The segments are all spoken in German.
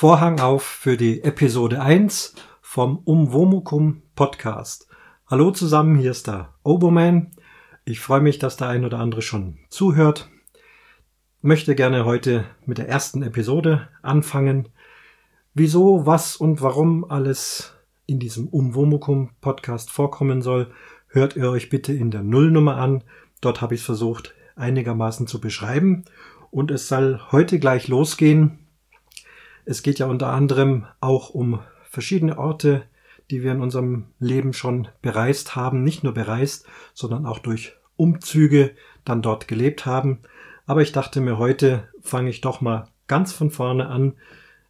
Vorhang auf für die Episode 1 vom Umwomukum Podcast. Hallo zusammen, hier ist der Oboman. Ich freue mich, dass der ein oder andere schon zuhört. Möchte gerne heute mit der ersten Episode anfangen. Wieso, was und warum alles in diesem Umwomukum Podcast vorkommen soll, hört ihr euch bitte in der Nullnummer an. Dort habe ich es versucht einigermaßen zu beschreiben. Und es soll heute gleich losgehen es geht ja unter anderem auch um verschiedene Orte, die wir in unserem Leben schon bereist haben, nicht nur bereist, sondern auch durch Umzüge dann dort gelebt haben. Aber ich dachte mir, heute fange ich doch mal ganz von vorne an,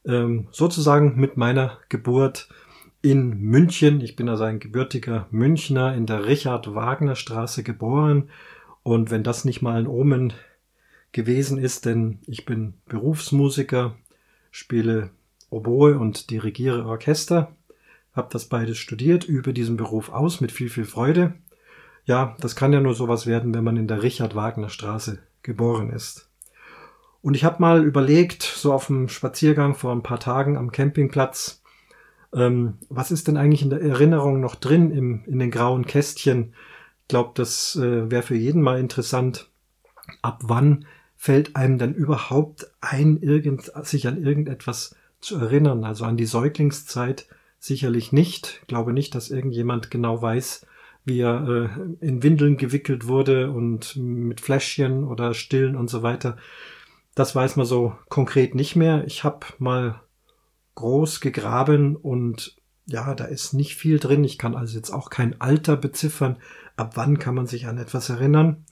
ähm, sozusagen mit meiner Geburt in München. Ich bin also ein gebürtiger Münchner in der Richard Wagner Straße geboren. Und wenn das nicht mal ein Omen gewesen ist, denn ich bin Berufsmusiker, spiele Oboe und dirigiere Orchester. Hab das beides studiert, übe diesen Beruf aus mit viel, viel Freude. Ja, das kann ja nur sowas werden, wenn man in der Richard Wagner Straße geboren ist. Und ich habe mal überlegt, so auf dem Spaziergang vor ein paar Tagen am Campingplatz, ähm, was ist denn eigentlich in der Erinnerung noch drin im, in den grauen Kästchen? Ich glaube, das äh, wäre für jeden mal interessant. Ab wann fällt einem denn überhaupt ein, irgend, sich an irgendetwas zu erinnern? Also an die Säuglingszeit sicherlich nicht. Ich glaube nicht, dass irgendjemand genau weiß, wie er äh, in Windeln gewickelt wurde und mit Fläschchen oder Stillen und so weiter. Das weiß man so konkret nicht mehr. Ich habe mal groß gegraben und ja, da ist nicht viel drin. Ich kann also jetzt auch kein Alter beziffern. Ab wann kann man sich an etwas erinnern?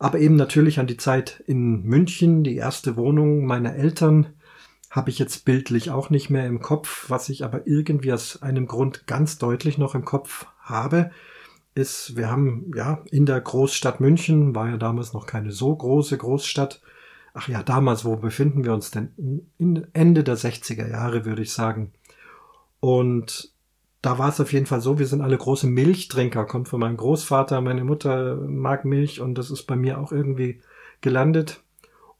Aber eben natürlich an die Zeit in München, die erste Wohnung meiner Eltern, habe ich jetzt bildlich auch nicht mehr im Kopf. Was ich aber irgendwie aus einem Grund ganz deutlich noch im Kopf habe, ist, wir haben ja in der Großstadt München, war ja damals noch keine so große Großstadt. Ach ja, damals, wo befinden wir uns denn? Ende der 60er Jahre, würde ich sagen. Und da war es auf jeden Fall so, wir sind alle große Milchtrinker, kommt von meinem Großvater, meine Mutter mag Milch und das ist bei mir auch irgendwie gelandet.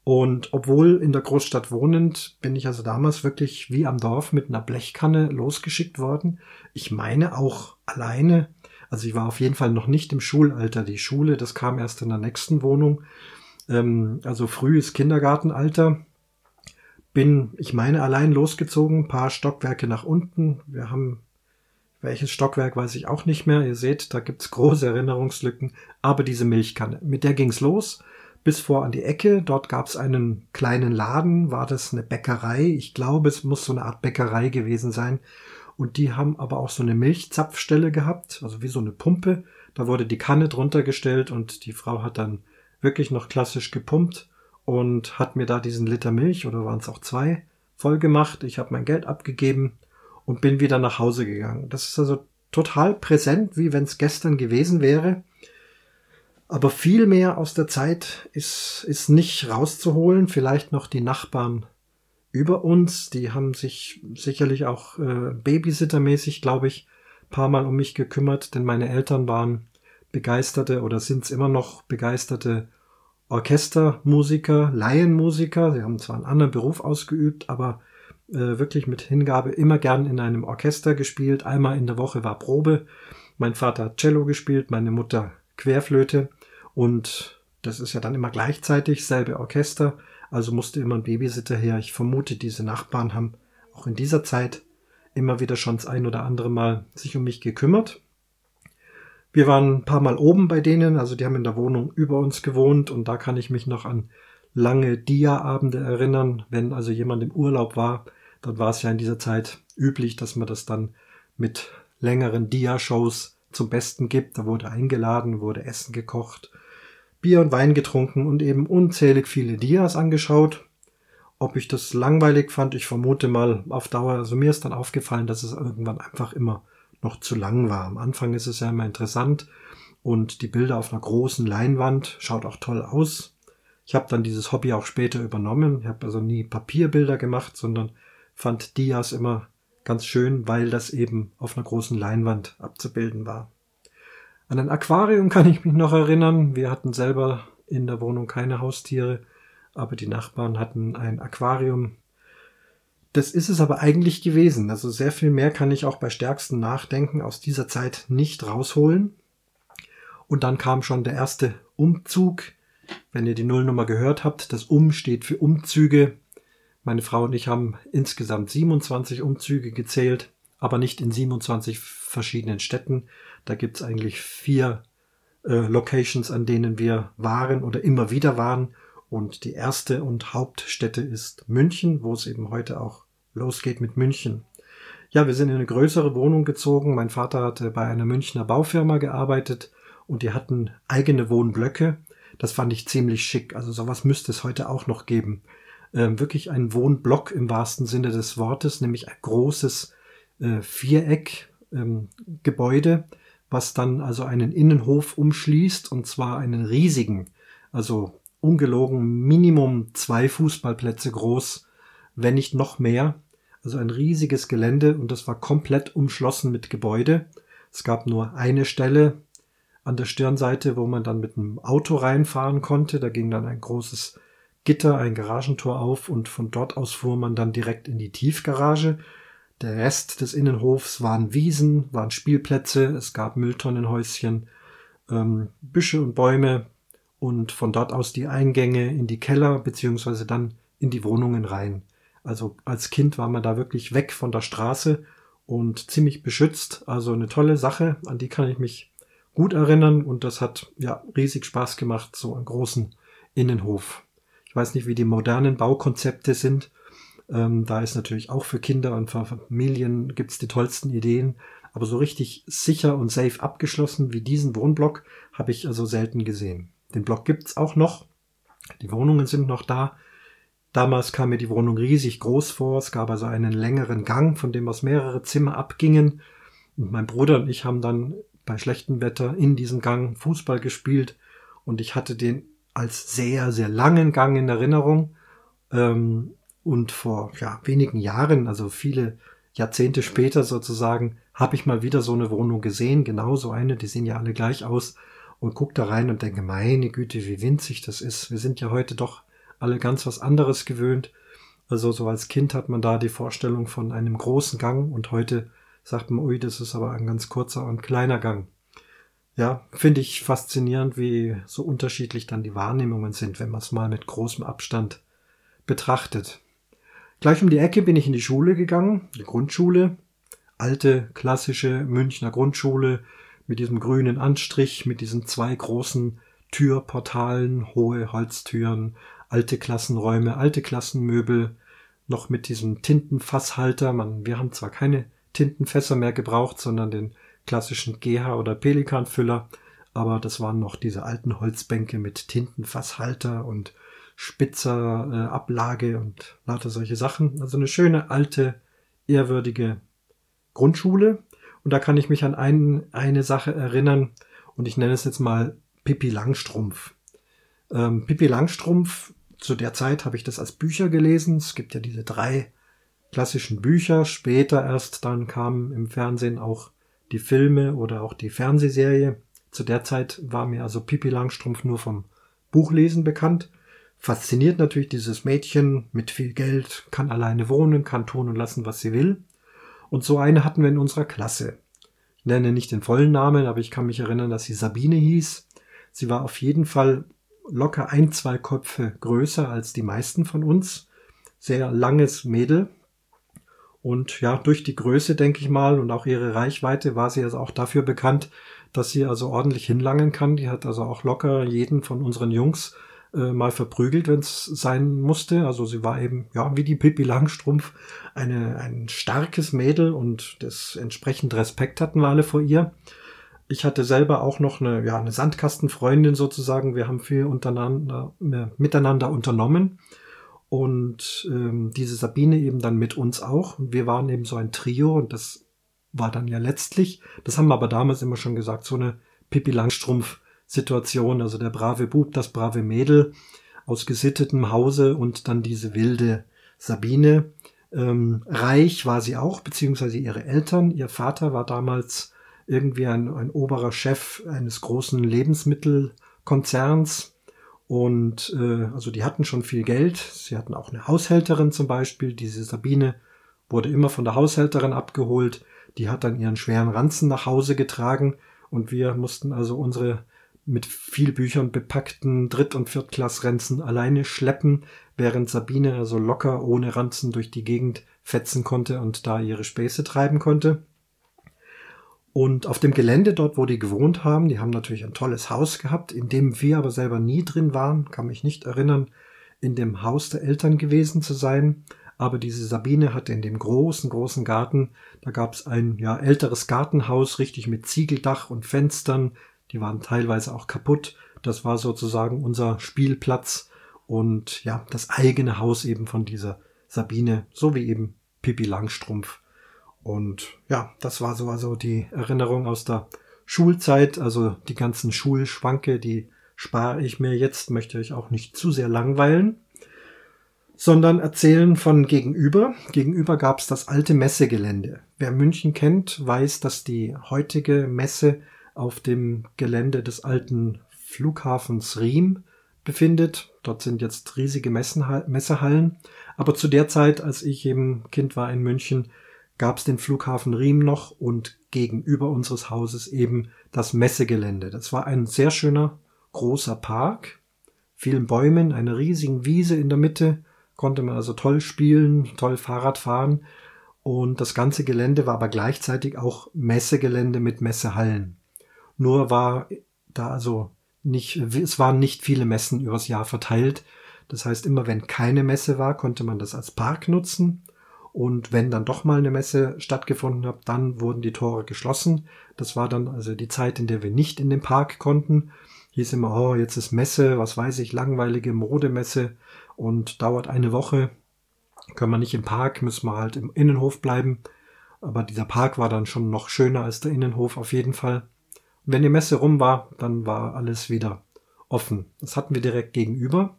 Und obwohl in der Großstadt wohnend, bin ich also damals wirklich wie am Dorf mit einer Blechkanne losgeschickt worden. Ich meine auch alleine. Also ich war auf jeden Fall noch nicht im Schulalter. Die Schule, das kam erst in der nächsten Wohnung. Ähm, also frühes Kindergartenalter. Bin, ich meine, allein losgezogen, paar Stockwerke nach unten. Wir haben welches Stockwerk weiß ich auch nicht mehr. Ihr seht, da gibt's große Erinnerungslücken. Aber diese Milchkanne, mit der ging's los bis vor an die Ecke. Dort gab's einen kleinen Laden. War das eine Bäckerei? Ich glaube, es muss so eine Art Bäckerei gewesen sein. Und die haben aber auch so eine Milchzapfstelle gehabt, also wie so eine Pumpe. Da wurde die Kanne drunter gestellt und die Frau hat dann wirklich noch klassisch gepumpt und hat mir da diesen Liter Milch oder waren es auch zwei voll gemacht. Ich habe mein Geld abgegeben und bin wieder nach Hause gegangen. Das ist also total präsent, wie wenn es gestern gewesen wäre. Aber viel mehr aus der Zeit ist, ist nicht rauszuholen. Vielleicht noch die Nachbarn über uns, die haben sich sicherlich auch äh, Babysittermäßig, glaube ich, paar Mal um mich gekümmert, denn meine Eltern waren begeisterte oder sind es immer noch begeisterte Orchestermusiker, Laienmusiker. Sie haben zwar einen anderen Beruf ausgeübt, aber äh, wirklich mit Hingabe immer gern in einem Orchester gespielt. Einmal in der Woche war Probe. Mein Vater hat Cello gespielt, meine Mutter Querflöte und das ist ja dann immer gleichzeitig selbe Orchester. Also musste immer ein Babysitter her. Ich vermute, diese Nachbarn haben auch in dieser Zeit immer wieder schon das ein oder andere Mal sich um mich gekümmert. Wir waren ein paar Mal oben bei denen, also die haben in der Wohnung über uns gewohnt und da kann ich mich noch an lange Dia-Abende erinnern, wenn also jemand im Urlaub war, dann war es ja in dieser Zeit üblich, dass man das dann mit längeren Dia-Shows zum Besten gibt. Da wurde eingeladen, wurde Essen gekocht, Bier und Wein getrunken und eben unzählig viele Dias angeschaut. Ob ich das langweilig fand, ich vermute mal auf Dauer. Also mir ist dann aufgefallen, dass es irgendwann einfach immer noch zu lang war. Am Anfang ist es ja immer interessant und die Bilder auf einer großen Leinwand schaut auch toll aus. Ich habe dann dieses Hobby auch später übernommen. Ich habe also nie Papierbilder gemacht, sondern fand Dias immer ganz schön, weil das eben auf einer großen Leinwand abzubilden war. An ein Aquarium kann ich mich noch erinnern. Wir hatten selber in der Wohnung keine Haustiere, aber die Nachbarn hatten ein Aquarium. das ist es aber eigentlich gewesen. Also sehr viel mehr kann ich auch bei stärksten Nachdenken aus dieser Zeit nicht rausholen. Und dann kam schon der erste Umzug. Wenn ihr die Nullnummer gehört habt, das Um steht für Umzüge. Meine Frau und ich haben insgesamt 27 Umzüge gezählt, aber nicht in 27 verschiedenen Städten. Da gibt's eigentlich vier äh, Locations, an denen wir waren oder immer wieder waren. Und die erste und Hauptstätte ist München, wo es eben heute auch losgeht mit München. Ja, wir sind in eine größere Wohnung gezogen. Mein Vater hatte bei einer Münchner Baufirma gearbeitet und die hatten eigene Wohnblöcke. Das fand ich ziemlich schick. Also sowas müsste es heute auch noch geben. Ähm, wirklich ein Wohnblock im wahrsten Sinne des Wortes, nämlich ein großes äh, Viereck ähm, was dann also einen Innenhof umschließt und zwar einen riesigen, also ungelogen Minimum zwei Fußballplätze groß, wenn nicht noch mehr. Also ein riesiges Gelände und das war komplett umschlossen mit Gebäude. Es gab nur eine Stelle an der Stirnseite, wo man dann mit einem Auto reinfahren konnte. Da ging dann ein großes Gitter, ein Garagentor auf und von dort aus fuhr man dann direkt in die Tiefgarage. Der Rest des Innenhofs waren Wiesen, waren Spielplätze, es gab Mülltonnenhäuschen, ähm, Büsche und Bäume, und von dort aus die Eingänge in die Keller beziehungsweise dann in die Wohnungen rein. Also als Kind war man da wirklich weg von der Straße und ziemlich beschützt. Also eine tolle Sache, an die kann ich mich gut erinnern und das hat ja riesig Spaß gemacht, so einen großen Innenhof. Ich weiß nicht, wie die modernen Baukonzepte sind. Ähm, da ist natürlich auch für Kinder und für Familien gibt's die tollsten Ideen. Aber so richtig sicher und safe abgeschlossen wie diesen Wohnblock habe ich also selten gesehen. Den Block gibt's auch noch. Die Wohnungen sind noch da. Damals kam mir die Wohnung riesig groß vor. Es gab also einen längeren Gang, von dem aus mehrere Zimmer abgingen. Und mein Bruder und ich haben dann bei schlechtem Wetter in diesem Gang Fußball gespielt. Und ich hatte den als sehr, sehr langen Gang in Erinnerung. Ähm, und vor ja, wenigen Jahren, also viele Jahrzehnte später sozusagen, habe ich mal wieder so eine Wohnung gesehen. Genau so eine, die sehen ja alle gleich aus und gucke da rein und denke, meine Güte, wie winzig das ist. Wir sind ja heute doch alle ganz was anderes gewöhnt. Also so als Kind hat man da die Vorstellung von einem großen Gang und heute sagt man, ui, das ist aber ein ganz kurzer und kleiner Gang. Ja, finde ich faszinierend, wie so unterschiedlich dann die Wahrnehmungen sind, wenn man es mal mit großem Abstand betrachtet. Gleich um die Ecke bin ich in die Schule gegangen, die Grundschule, alte klassische Münchner Grundschule, mit diesem grünen Anstrich, mit diesen zwei großen Türportalen, hohe Holztüren, alte Klassenräume, alte Klassenmöbel, noch mit diesem Tintenfasshalter. Man, wir haben zwar keine Tintenfässer mehr gebraucht, sondern den klassischen GH oder Pelikanfüller, aber das waren noch diese alten Holzbänke mit Tintenfasshalter und spitzer äh, Ablage und lauter solche Sachen. Also eine schöne alte, ehrwürdige Grundschule. Und da kann ich mich an ein, eine Sache erinnern und ich nenne es jetzt mal Pippi Langstrumpf. Ähm, Pippi Langstrumpf, zu der Zeit habe ich das als Bücher gelesen. Es gibt ja diese drei klassischen Bücher. Später erst dann kamen im Fernsehen auch die Filme oder auch die Fernsehserie. Zu der Zeit war mir also Pippi Langstrumpf nur vom Buchlesen bekannt. Fasziniert natürlich dieses Mädchen mit viel Geld, kann alleine wohnen, kann tun und lassen, was sie will. Und so eine hatten wir in unserer Klasse. Ich nenne nicht den vollen Namen, aber ich kann mich erinnern, dass sie Sabine hieß. Sie war auf jeden Fall locker ein, zwei Köpfe größer als die meisten von uns. Sehr langes Mädel. Und ja, durch die Größe, denke ich mal, und auch ihre Reichweite war sie also auch dafür bekannt, dass sie also ordentlich hinlangen kann. Die hat also auch locker jeden von unseren Jungs äh, mal verprügelt, wenn es sein musste. Also sie war eben, ja, wie die Pippi Langstrumpf, eine, ein starkes Mädel und das entsprechend Respekt hatten wir alle vor ihr. Ich hatte selber auch noch eine, ja, eine Sandkastenfreundin sozusagen. Wir haben viel untereinander, äh, miteinander unternommen. Und ähm, diese Sabine eben dann mit uns auch. Und wir waren eben so ein Trio und das war dann ja letztlich, das haben wir aber damals immer schon gesagt, so eine Pippi Langstrumpf Situation, also der brave Bub, das brave Mädel aus gesittetem Hause und dann diese wilde Sabine. Ähm, reich war sie auch, beziehungsweise ihre Eltern. Ihr Vater war damals irgendwie ein, ein oberer Chef eines großen Lebensmittelkonzerns. Und äh, also die hatten schon viel Geld. Sie hatten auch eine Haushälterin zum Beispiel, diese Sabine wurde immer von der Haushälterin abgeholt. Die hat dann ihren schweren Ranzen nach Hause getragen und wir mussten also unsere mit viel Büchern bepackten Dritt- und Viertklassrenzen alleine schleppen, während Sabine also locker ohne Ranzen durch die Gegend fetzen konnte und da ihre Späße treiben konnte. Und auf dem Gelände dort, wo die gewohnt haben, die haben natürlich ein tolles Haus gehabt, in dem wir aber selber nie drin waren, kann mich nicht erinnern, in dem Haus der Eltern gewesen zu sein. Aber diese Sabine hatte in dem großen, großen Garten, da gab es ein ja älteres Gartenhaus, richtig mit Ziegeldach und Fenstern. Die waren teilweise auch kaputt. Das war sozusagen unser Spielplatz und ja, das eigene Haus eben von dieser Sabine, so wie eben Pippi Langstrumpf. Und ja, das war so also die Erinnerung aus der Schulzeit, also die ganzen Schulschwanke, die spare ich mir jetzt, möchte ich auch nicht zu sehr langweilen sondern erzählen von gegenüber. Gegenüber gab es das alte Messegelände. Wer München kennt, weiß, dass die heutige Messe auf dem Gelände des alten Flughafens Riem befindet. Dort sind jetzt riesige Messehallen. Aber zu der Zeit, als ich eben Kind war in München, gab es den Flughafen Riem noch und gegenüber unseres Hauses eben das Messegelände. Das war ein sehr schöner, großer Park, vielen Bäumen, einer riesigen Wiese in der Mitte konnte man also toll spielen, toll Fahrrad fahren. Und das ganze Gelände war aber gleichzeitig auch Messegelände mit Messehallen. Nur war da also nicht, es waren nicht viele Messen übers Jahr verteilt. Das heißt, immer wenn keine Messe war, konnte man das als Park nutzen. Und wenn dann doch mal eine Messe stattgefunden hat, dann wurden die Tore geschlossen. Das war dann also die Zeit, in der wir nicht in den Park konnten. Hieß immer, oh, jetzt ist Messe, was weiß ich, langweilige Modemesse und dauert eine Woche. Können wir nicht im Park, müssen wir halt im Innenhof bleiben. Aber dieser Park war dann schon noch schöner als der Innenhof auf jeden Fall. Und wenn die Messe rum war, dann war alles wieder offen. Das hatten wir direkt gegenüber.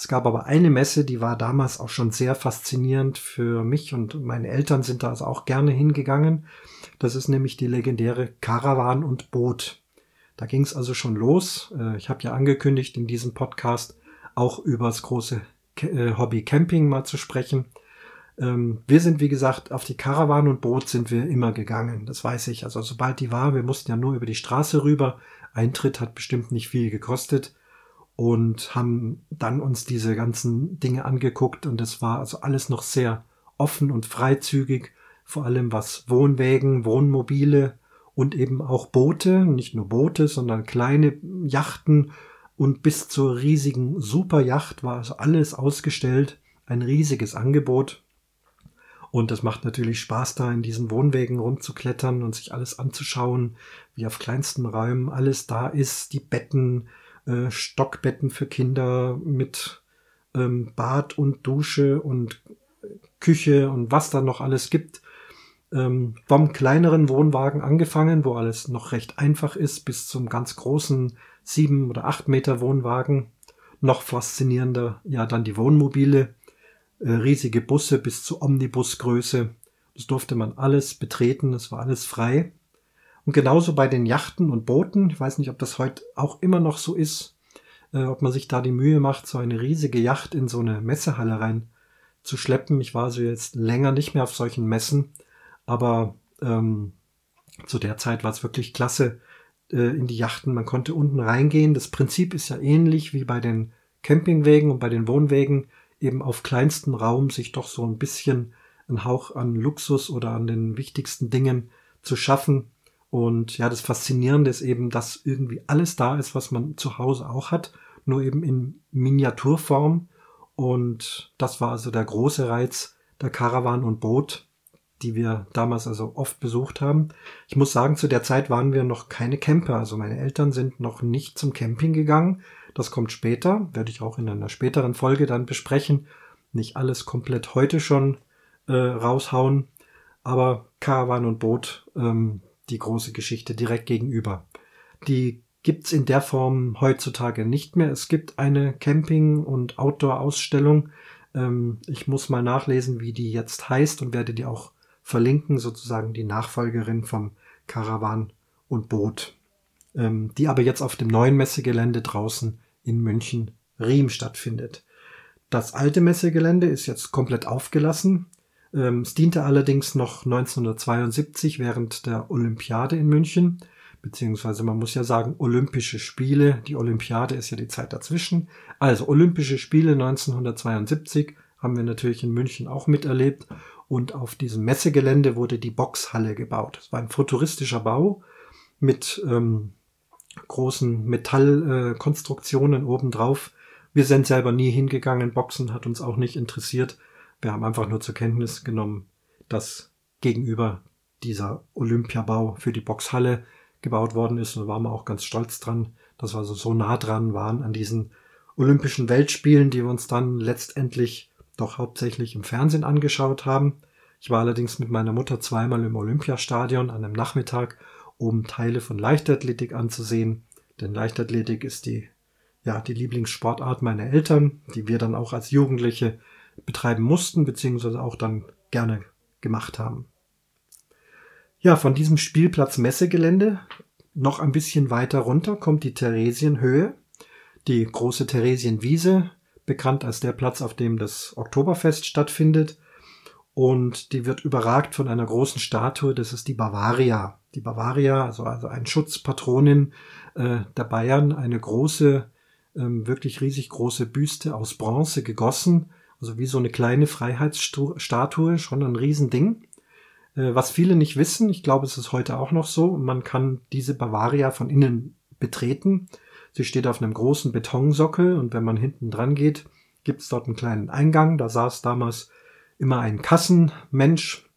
Es gab aber eine Messe, die war damals auch schon sehr faszinierend für mich und meine Eltern sind da also auch gerne hingegangen. Das ist nämlich die legendäre Karawan und Boot. Da ging es also schon los. Äh, ich habe ja angekündigt in diesem Podcast, auch über das große äh, Hobby Camping mal zu sprechen. Ähm, wir sind, wie gesagt, auf die Karawan und Boot sind wir immer gegangen. Das weiß ich. Also sobald die war, wir mussten ja nur über die Straße rüber. Eintritt hat bestimmt nicht viel gekostet und haben dann uns diese ganzen Dinge angeguckt und es war also alles noch sehr offen und freizügig, vor allem was Wohnwägen, Wohnmobile und eben auch Boote, nicht nur Boote, sondern kleine Yachten und bis zur riesigen Superjacht war also alles ausgestellt, ein riesiges Angebot. Und das macht natürlich Spaß, da in diesen Wohnwägen rumzuklettern und sich alles anzuschauen, wie auf kleinsten Räumen alles da ist, die Betten, äh, Stockbetten für Kinder mit ähm, Bad und Dusche und Küche und was da noch alles gibt. Ähm, vom kleineren Wohnwagen angefangen, wo alles noch recht einfach ist, bis zum ganz großen sieben oder acht Meter Wohnwagen. Noch faszinierender, ja, dann die Wohnmobile, äh, riesige Busse bis zu Omnibusgröße. Das durfte man alles betreten, es war alles frei. Und genauso bei den Yachten und Booten, ich weiß nicht, ob das heute auch immer noch so ist, äh, ob man sich da die Mühe macht, so eine riesige Yacht in so eine Messehalle rein zu schleppen. Ich war so jetzt länger nicht mehr auf solchen Messen, aber ähm, zu der Zeit war es wirklich klasse, äh, in die Yachten. Man konnte unten reingehen. Das Prinzip ist ja ähnlich wie bei den Campingwägen und bei den Wohnwägen, eben auf kleinstem Raum sich doch so ein bisschen ein Hauch an Luxus oder an den wichtigsten Dingen zu schaffen. Und ja, das Faszinierende ist eben, dass irgendwie alles da ist, was man zu Hause auch hat, nur eben in Miniaturform. Und das war also der große Reiz der Caravan und Boot, die wir damals also oft besucht haben. Ich muss sagen, zu der Zeit waren wir noch keine Camper. Also meine Eltern sind noch nicht zum Camping gegangen. Das kommt später, werde ich auch in einer späteren Folge dann besprechen. Nicht alles komplett heute schon äh, raushauen, aber Caravan und Boot, ähm, die große Geschichte direkt gegenüber. Die gibt's in der Form heutzutage nicht mehr. Es gibt eine Camping- und Outdoor-Ausstellung. Ähm, ich muss mal nachlesen, wie die jetzt heißt und werde die auch verlinken, sozusagen die Nachfolgerin vom Caravan und Boot, ähm, die aber jetzt auf dem neuen Messegelände draußen in München Riem stattfindet. Das alte Messegelände ist jetzt komplett aufgelassen. Ähm, es diente allerdings noch 1972 während der Olympiade in München, beziehungsweise man muss ja sagen Olympische Spiele. Die Olympiade ist ja die Zeit dazwischen. Also Olympische Spiele 1972 haben wir natürlich in München auch miterlebt. Und auf diesem Messegelände wurde die Boxhalle gebaut. Es war ein futuristischer Bau mit ähm, großen Metallkonstruktionen äh, obendrauf. Wir sind selber nie hingegangen. Boxen hat uns auch nicht interessiert. Wir haben einfach nur zur Kenntnis genommen, dass gegenüber dieser Olympiabau für die Boxhalle gebaut worden ist. Und waren wir auch ganz stolz dran, dass wir also so nah dran waren an diesen Olympischen Weltspielen, die wir uns dann letztendlich doch hauptsächlich im Fernsehen angeschaut haben. Ich war allerdings mit meiner Mutter zweimal im Olympiastadion an einem Nachmittag, um Teile von Leichtathletik anzusehen. Denn Leichtathletik ist die, ja, die Lieblingssportart meiner Eltern, die wir dann auch als Jugendliche betreiben mussten, beziehungsweise auch dann gerne gemacht haben. Ja, von diesem Spielplatz Messegelände noch ein bisschen weiter runter kommt die Theresienhöhe, die große Theresienwiese, bekannt als der Platz, auf dem das Oktoberfest stattfindet. Und die wird überragt von einer großen Statue, das ist die Bavaria. Die Bavaria, also, also ein Schutzpatronin äh, der Bayern, eine große, ähm, wirklich riesig große Büste aus Bronze gegossen, also wie so eine kleine Freiheitsstatue, schon ein Riesending. Äh, was viele nicht wissen, ich glaube, es ist heute auch noch so, man kann diese Bavaria von innen betreten. Sie steht auf einem großen Betonsockel und wenn man hinten dran geht, gibt es dort einen kleinen Eingang. Da saß damals immer ein Kassenmensch.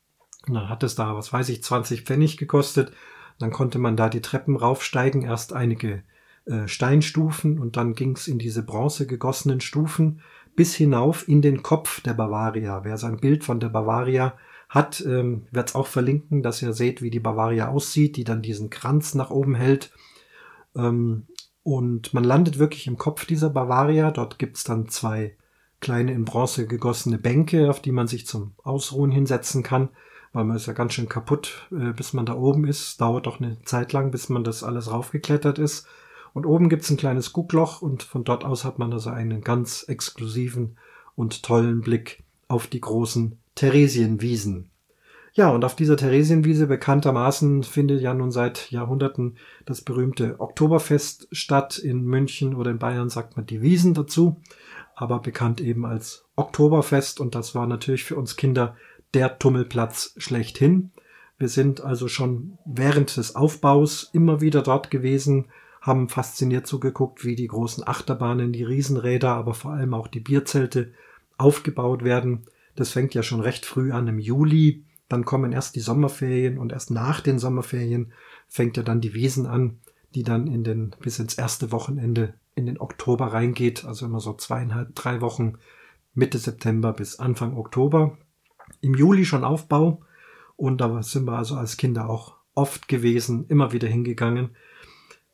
Und dann hat es da, was weiß ich, 20 Pfennig gekostet. Dann konnte man da die Treppen raufsteigen, erst einige äh, Steinstufen und dann ging es in diese bronze gegossenen Stufen bis hinauf in den Kopf der Bavaria. Wer sein Bild von der Bavaria hat, ähm, wird es auch verlinken, dass ihr seht, wie die Bavaria aussieht, die dann diesen Kranz nach oben hält. Ähm, und man landet wirklich im Kopf dieser Bavaria. Dort gibt's dann zwei kleine in Bronze gegossene Bänke, auf die man sich zum Ausruhen hinsetzen kann, weil man ist ja ganz schön kaputt, äh, bis man da oben ist. Dauert doch eine Zeit lang, bis man das alles raufgeklettert ist. Und oben gibt's ein kleines Guckloch und von dort aus hat man also einen ganz exklusiven und tollen Blick auf die großen Theresienwiesen. Ja, und auf dieser Theresienwiese bekanntermaßen findet ja nun seit Jahrhunderten das berühmte Oktoberfest statt. In München oder in Bayern sagt man die Wiesen dazu, aber bekannt eben als Oktoberfest und das war natürlich für uns Kinder der Tummelplatz schlechthin. Wir sind also schon während des Aufbaus immer wieder dort gewesen, haben fasziniert zugeguckt, wie die großen Achterbahnen, die Riesenräder, aber vor allem auch die Bierzelte aufgebaut werden. Das fängt ja schon recht früh an im Juli dann kommen erst die Sommerferien und erst nach den Sommerferien fängt ja dann die Wiesen an, die dann in den, bis ins erste Wochenende in den Oktober reingeht, also immer so zweieinhalb, drei Wochen Mitte September bis Anfang Oktober. Im Juli schon Aufbau und da sind wir also als Kinder auch oft gewesen, immer wieder hingegangen.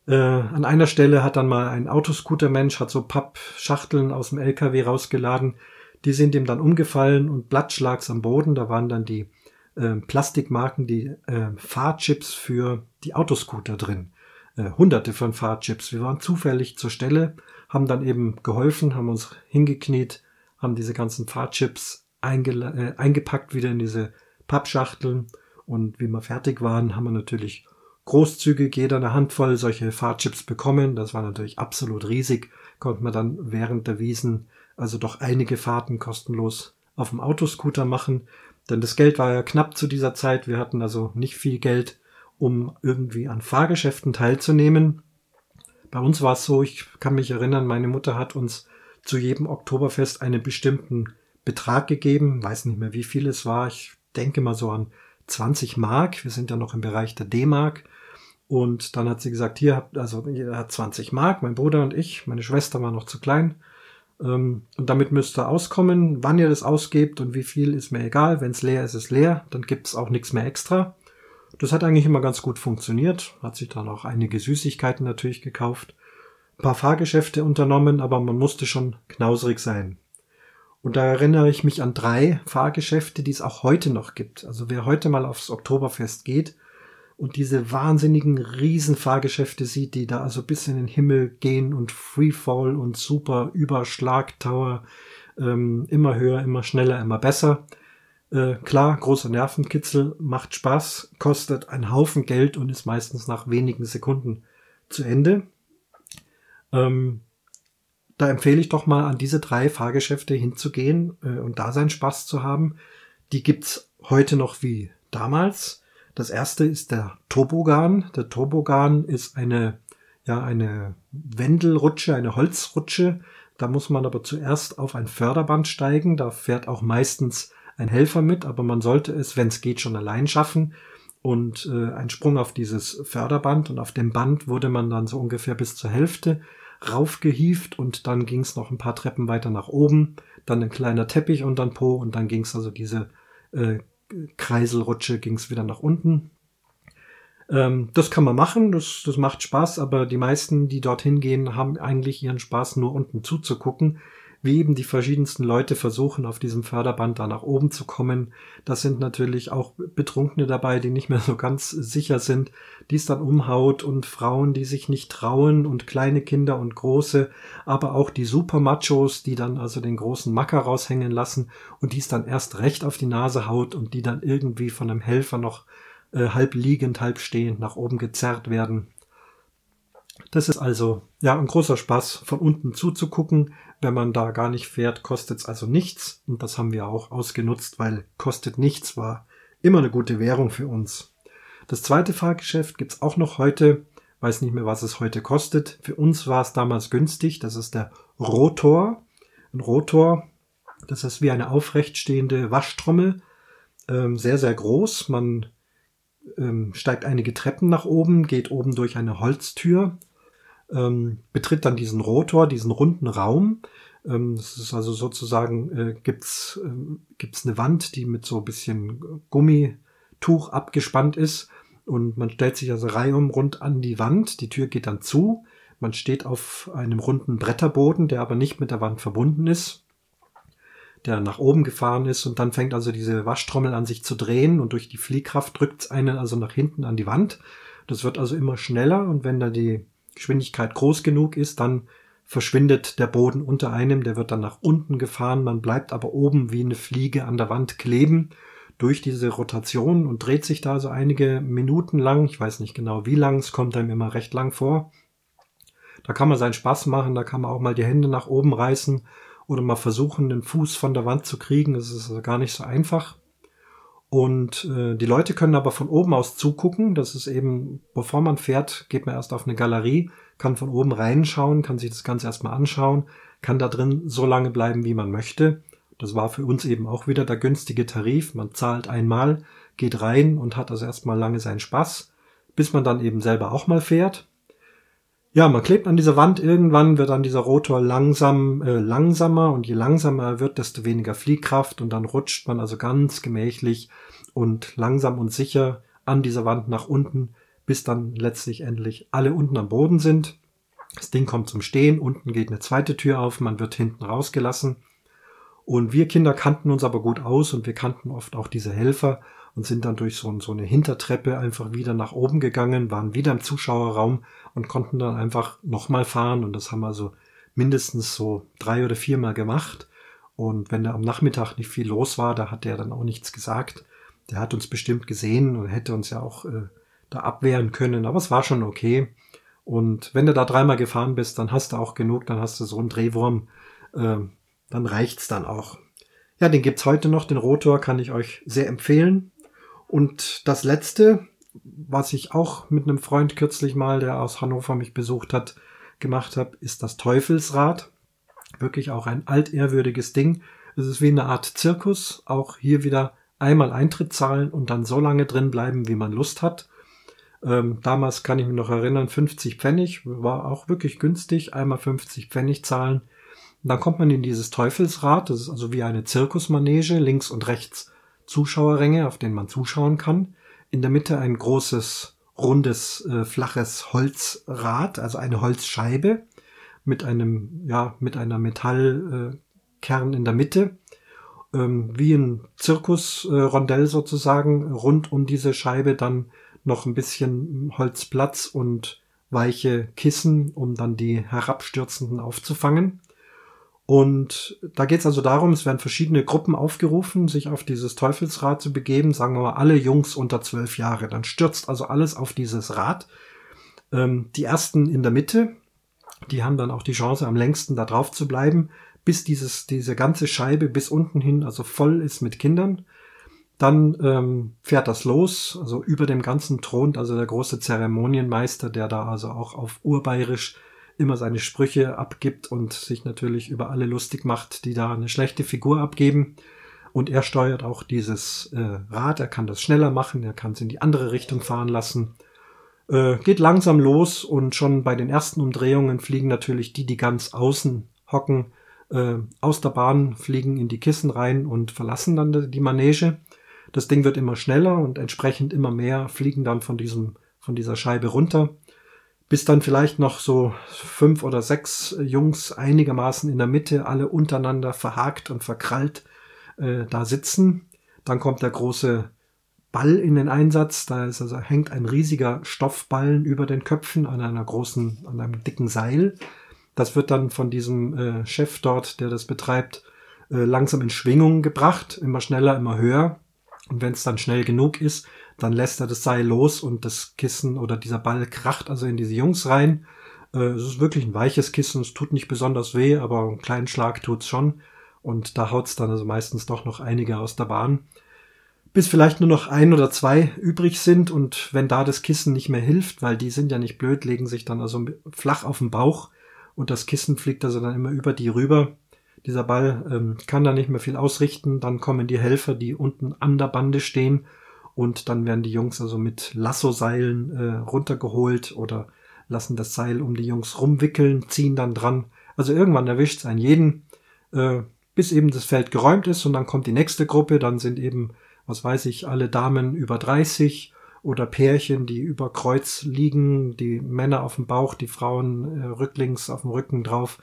Äh, an einer Stelle hat dann mal ein Autoscooter-Mensch, hat so Pappschachteln aus dem LKW rausgeladen. Die sind ihm dann umgefallen und Blattschlags am Boden. Da waren dann die äh, Plastikmarken die äh, Fahrchips für die Autoscooter drin. Äh, hunderte von Fahrchips. Wir waren zufällig zur Stelle, haben dann eben geholfen, haben uns hingekniet, haben diese ganzen Fahrchips äh, eingepackt wieder in diese Pappschachteln und wie wir fertig waren, haben wir natürlich großzügig jeder eine Handvoll solche Fahrchips bekommen. Das war natürlich absolut riesig. Konnte man dann während der Wiesen also doch einige Fahrten kostenlos auf dem Autoscooter machen. Denn das Geld war ja knapp zu dieser Zeit. Wir hatten also nicht viel Geld, um irgendwie an Fahrgeschäften teilzunehmen. Bei uns war es so, ich kann mich erinnern, meine Mutter hat uns zu jedem Oktoberfest einen bestimmten Betrag gegeben. Weiß nicht mehr, wie viel es war. Ich denke mal so an 20 Mark. Wir sind ja noch im Bereich der D-Mark. Und dann hat sie gesagt, hier habt, also jeder hat 20 Mark, mein Bruder und ich. Meine Schwester war noch zu klein. Ähm, und damit müsst ihr auskommen. Wann ihr das ausgebt und wie viel ist mir egal. Wenn es leer ist, ist leer. Dann gibt's auch nichts mehr extra. Das hat eigentlich immer ganz gut funktioniert. Hat sich dann auch einige Süßigkeiten natürlich gekauft. Ein paar Fahrgeschäfte unternommen, aber man musste schon knausrig sein. Und da erinnere ich mich an drei Fahrgeschäfte, die es auch heute noch gibt. Also wer heute mal aufs Oktoberfest geht, und diese wahnsinnigen Riesenfahrgeschäfte sieht, die da also bis in den Himmel gehen und Freefall und super Überschlag Tower, ähm, immer höher, immer schneller, immer besser. Äh, klar, großer Nervenkitzel, macht Spaß, kostet einen Haufen Geld und ist meistens nach wenigen Sekunden zu Ende. Ähm, da empfehle ich doch mal an diese drei Fahrgeschäfte hinzugehen äh, und da seinen Spaß zu haben. Die gibt's heute noch wie damals. Das erste ist der Tobogan. Der Tobogan ist eine, ja, eine Wendelrutsche, eine Holzrutsche. Da muss man aber zuerst auf ein Förderband steigen. Da fährt auch meistens ein Helfer mit, aber man sollte es, wenn es geht, schon allein schaffen. Und äh, ein Sprung auf dieses Förderband und auf dem Band wurde man dann so ungefähr bis zur Hälfte raufgehieft und dann ging es noch ein paar Treppen weiter nach oben, dann ein kleiner Teppich und dann Po und dann ging es also diese äh, Kreiselrutsche ging es wieder nach unten. Ähm, das kann man machen, das, das macht Spaß, aber die meisten, die dorthin gehen, haben eigentlich ihren Spaß nur unten zuzugucken wie eben die verschiedensten Leute versuchen, auf diesem Förderband da nach oben zu kommen. Das sind natürlich auch Betrunkene dabei, die nicht mehr so ganz sicher sind, die es dann umhaut und Frauen, die sich nicht trauen und kleine Kinder und große, aber auch die Supermachos, die dann also den großen Macker raushängen lassen und die es dann erst recht auf die Nase haut und die dann irgendwie von einem Helfer noch äh, halb liegend, halb stehend nach oben gezerrt werden. Das ist also ja ein großer Spaß, von unten zuzugucken, wenn man da gar nicht fährt, kostet es also nichts. Und das haben wir auch ausgenutzt, weil kostet nichts war immer eine gute Währung für uns. Das zweite Fahrgeschäft gibt's auch noch heute. Weiß nicht mehr, was es heute kostet. Für uns war es damals günstig. Das ist der Rotor. Ein Rotor, das ist wie eine aufrechtstehende Waschtrommel. Ähm, sehr, sehr groß. Man ähm, steigt einige Treppen nach oben, geht oben durch eine Holztür ähm, betritt dann diesen Rotor, diesen runden Raum. Ähm, das ist also sozusagen, äh, gibt's äh, gibt's eine Wand, die mit so ein bisschen Gummituch abgespannt ist. Und man stellt sich also reihum rund an die Wand. Die Tür geht dann zu. Man steht auf einem runden Bretterboden, der aber nicht mit der Wand verbunden ist, der nach oben gefahren ist. Und dann fängt also diese Waschtrommel an sich zu drehen und durch die Fliehkraft drückt es einen also nach hinten an die Wand. Das wird also immer schneller und wenn da die Geschwindigkeit groß genug ist, dann verschwindet der Boden unter einem, der wird dann nach unten gefahren, man bleibt aber oben wie eine Fliege an der Wand kleben durch diese Rotation und dreht sich da so einige Minuten lang, ich weiß nicht genau wie lang, es kommt einem immer recht lang vor. Da kann man seinen Spaß machen, da kann man auch mal die Hände nach oben reißen oder mal versuchen, den Fuß von der Wand zu kriegen, das ist also gar nicht so einfach. Und äh, die Leute können aber von oben aus zugucken. Das ist eben, bevor man fährt, geht man erst auf eine Galerie, kann von oben reinschauen, kann sich das Ganze erstmal anschauen, kann da drin so lange bleiben, wie man möchte. Das war für uns eben auch wieder der günstige Tarif. Man zahlt einmal, geht rein und hat also erstmal lange seinen Spaß, bis man dann eben selber auch mal fährt. Ja, man klebt an dieser Wand, irgendwann wird dann dieser Rotor langsam äh, langsamer und je langsamer er wird, desto weniger Fliehkraft und dann rutscht man also ganz gemächlich und langsam und sicher an dieser Wand nach unten, bis dann letztlich endlich alle unten am Boden sind. Das Ding kommt zum Stehen, unten geht eine zweite Tür auf, man wird hinten rausgelassen. Und wir Kinder kannten uns aber gut aus und wir kannten oft auch diese Helfer und sind dann durch so, so eine Hintertreppe einfach wieder nach oben gegangen, waren wieder im Zuschauerraum und konnten dann einfach nochmal fahren. Und das haben wir also mindestens so drei oder viermal gemacht. Und wenn da am Nachmittag nicht viel los war, da hat der dann auch nichts gesagt. Der hat uns bestimmt gesehen und hätte uns ja auch äh, da abwehren können. Aber es war schon okay. Und wenn du da dreimal gefahren bist, dann hast du auch genug, dann hast du so einen Drehwurm, äh, dann reicht's dann auch. Ja, den gibt's heute noch, den Rotor kann ich euch sehr empfehlen. Und das letzte, was ich auch mit einem Freund kürzlich mal, der aus Hannover mich besucht hat, gemacht habe, ist das Teufelsrad. Wirklich auch ein altehrwürdiges Ding. Es ist wie eine Art Zirkus. Auch hier wieder einmal Eintritt zahlen und dann so lange drin bleiben, wie man Lust hat. Ähm, damals kann ich mich noch erinnern, 50 Pfennig war auch wirklich günstig. Einmal 50 Pfennig zahlen. Und dann kommt man in dieses Teufelsrad. Das ist also wie eine Zirkusmanege. Links und rechts Zuschauerränge, auf denen man zuschauen kann. In der Mitte ein großes, rundes, äh, flaches Holzrad, also eine Holzscheibe mit einem, ja, mit einer Metallkern äh, in der Mitte. Ähm, wie ein Zirkusrondell äh, sozusagen, rund um diese Scheibe dann noch ein bisschen Holzplatz und weiche Kissen, um dann die herabstürzenden aufzufangen. Und da geht es also darum, es werden verschiedene Gruppen aufgerufen, sich auf dieses Teufelsrad zu begeben, sagen wir mal alle Jungs unter zwölf Jahre. Dann stürzt also alles auf dieses Rad. Ähm, die ersten in der Mitte, die haben dann auch die Chance, am längsten da drauf zu bleiben, bis dieses, diese ganze Scheibe bis unten hin, also voll ist mit Kindern. Dann ähm, fährt das los, also über dem ganzen thront also der große Zeremonienmeister, der da also auch auf Urbayerisch immer seine Sprüche abgibt und sich natürlich über alle lustig macht, die da eine schlechte Figur abgeben. Und er steuert auch dieses äh, Rad, er kann das schneller machen, er kann es in die andere Richtung fahren lassen. Äh, geht langsam los und schon bei den ersten Umdrehungen fliegen natürlich die, die ganz außen hocken, äh, aus der Bahn, fliegen in die Kissen rein und verlassen dann die Manege. Das Ding wird immer schneller und entsprechend immer mehr fliegen dann von diesem, von dieser Scheibe runter bis dann vielleicht noch so fünf oder sechs Jungs einigermaßen in der Mitte, alle untereinander verhakt und verkrallt äh, da sitzen. Dann kommt der große Ball in den Einsatz. Da ist also, hängt ein riesiger Stoffballen über den Köpfen an einer großen, an einem dicken Seil. Das wird dann von diesem äh, Chef dort, der das betreibt, äh, langsam in Schwingung gebracht, immer schneller, immer höher. Und wenn es dann schnell genug ist, dann lässt er das Seil los und das Kissen oder dieser Ball kracht also in diese Jungs rein. Äh, es ist wirklich ein weiches Kissen, es tut nicht besonders weh, aber einen kleinen Schlag tut's schon. Und da haut's dann also meistens doch noch einige aus der Bahn. Bis vielleicht nur noch ein oder zwei übrig sind und wenn da das Kissen nicht mehr hilft, weil die sind ja nicht blöd, legen sich dann also flach auf den Bauch und das Kissen fliegt also dann immer über die rüber. Dieser Ball ähm, kann da nicht mehr viel ausrichten. Dann kommen die Helfer, die unten an der Bande stehen und dann werden die Jungs also mit Lasso-Seilen äh, runtergeholt oder lassen das Seil um die Jungs rumwickeln, ziehen dann dran. Also irgendwann erwischt es einen jeden, äh, bis eben das Feld geräumt ist und dann kommt die nächste Gruppe, dann sind eben, was weiß ich, alle Damen über 30 oder Pärchen, die über Kreuz liegen, die Männer auf dem Bauch, die Frauen äh, rücklings auf dem Rücken drauf.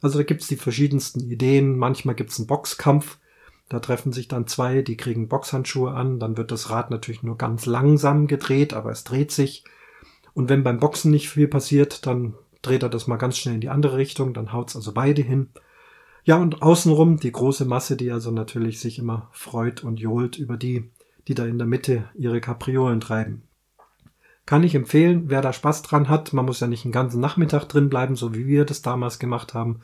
Also da gibt's die verschiedensten Ideen. Manchmal gibt's einen Boxkampf, da treffen sich dann zwei, die kriegen Boxhandschuhe an, dann wird das Rad natürlich nur ganz langsam gedreht, aber es dreht sich. Und wenn beim Boxen nicht viel passiert, dann dreht er das mal ganz schnell in die andere Richtung, dann haut's also beide hin. Ja, und außenrum die große Masse, die also natürlich sich immer freut und johlt über die, die da in der Mitte ihre Kapriolen treiben. Kann ich empfehlen, wer da Spaß dran hat, man muss ja nicht den ganzen Nachmittag drin bleiben, so wie wir das damals gemacht haben,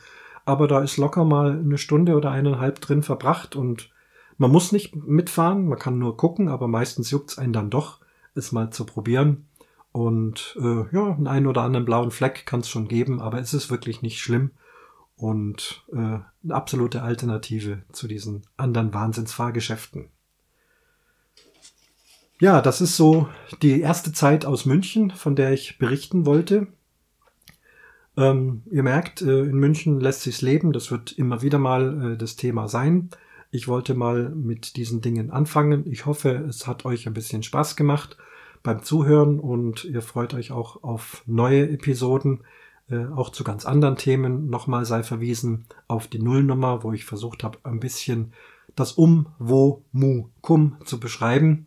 aber da ist locker mal eine Stunde oder eineinhalb drin verbracht und man muss nicht mitfahren, man kann nur gucken, aber meistens juckt es einen dann doch, es mal zu probieren. Und äh, ja, einen, einen oder anderen blauen Fleck kann es schon geben, aber es ist wirklich nicht schlimm und äh, eine absolute Alternative zu diesen anderen Wahnsinnsfahrgeschäften. Ja, das ist so die erste Zeit aus München, von der ich berichten wollte. Ähm, ihr merkt, äh, in München lässt sich's leben. Das wird immer wieder mal äh, das Thema sein. Ich wollte mal mit diesen Dingen anfangen. Ich hoffe, es hat euch ein bisschen Spaß gemacht beim Zuhören und ihr freut euch auch auf neue Episoden, äh, auch zu ganz anderen Themen. Nochmal sei verwiesen auf die Nullnummer, wo ich versucht habe, ein bisschen das Um, Wo, Mu, Kum zu beschreiben.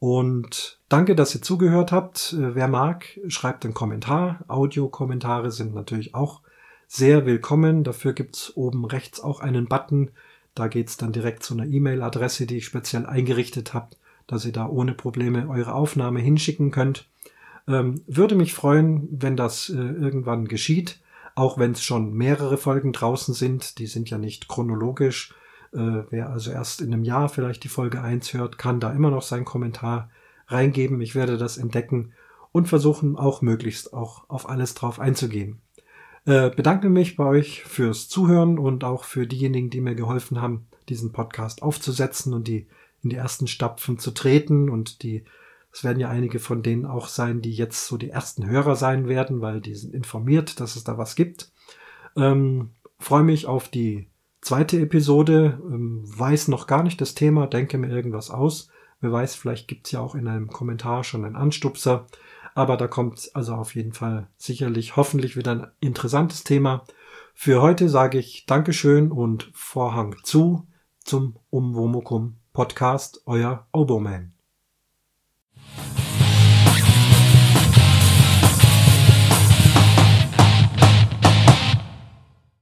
Und danke, dass ihr zugehört habt. Äh, wer mag, schreibt einen Kommentar. Audiokommentare sind natürlich auch sehr willkommen. Dafür gibt's oben rechts auch einen Button. Da geht's dann direkt zu einer E-Mail-Adresse, die ich speziell eingerichtet habe, dass ihr da ohne Probleme eure Aufnahme hinschicken könnt. Ähm, würde mich freuen, wenn das äh, irgendwann geschieht, auch wenn es schon mehrere Folgen draußen sind. Die sind ja nicht chronologisch wer also erst in einem Jahr vielleicht die Folge 1 hört, kann da immer noch seinen Kommentar reingeben. Ich werde das entdecken und versuchen auch möglichst auch auf alles drauf einzugehen. Äh, bedanke mich bei euch fürs Zuhören und auch für diejenigen, die mir geholfen haben, diesen Podcast aufzusetzen und die in die ersten Stapfen zu treten und die es werden ja einige von denen auch sein, die jetzt so die ersten Hörer sein werden, weil die sind informiert, dass es da was gibt. Ähm, freue mich auf die Zweite Episode, ähm, weiß noch gar nicht das Thema, denke mir irgendwas aus. Wer weiß, vielleicht gibt's ja auch in einem Kommentar schon einen Anstupser. Aber da kommt also auf jeden Fall sicherlich hoffentlich wieder ein interessantes Thema. Für heute sage ich Dankeschön und Vorhang zu zum Umwomukum Podcast, euer Oboman.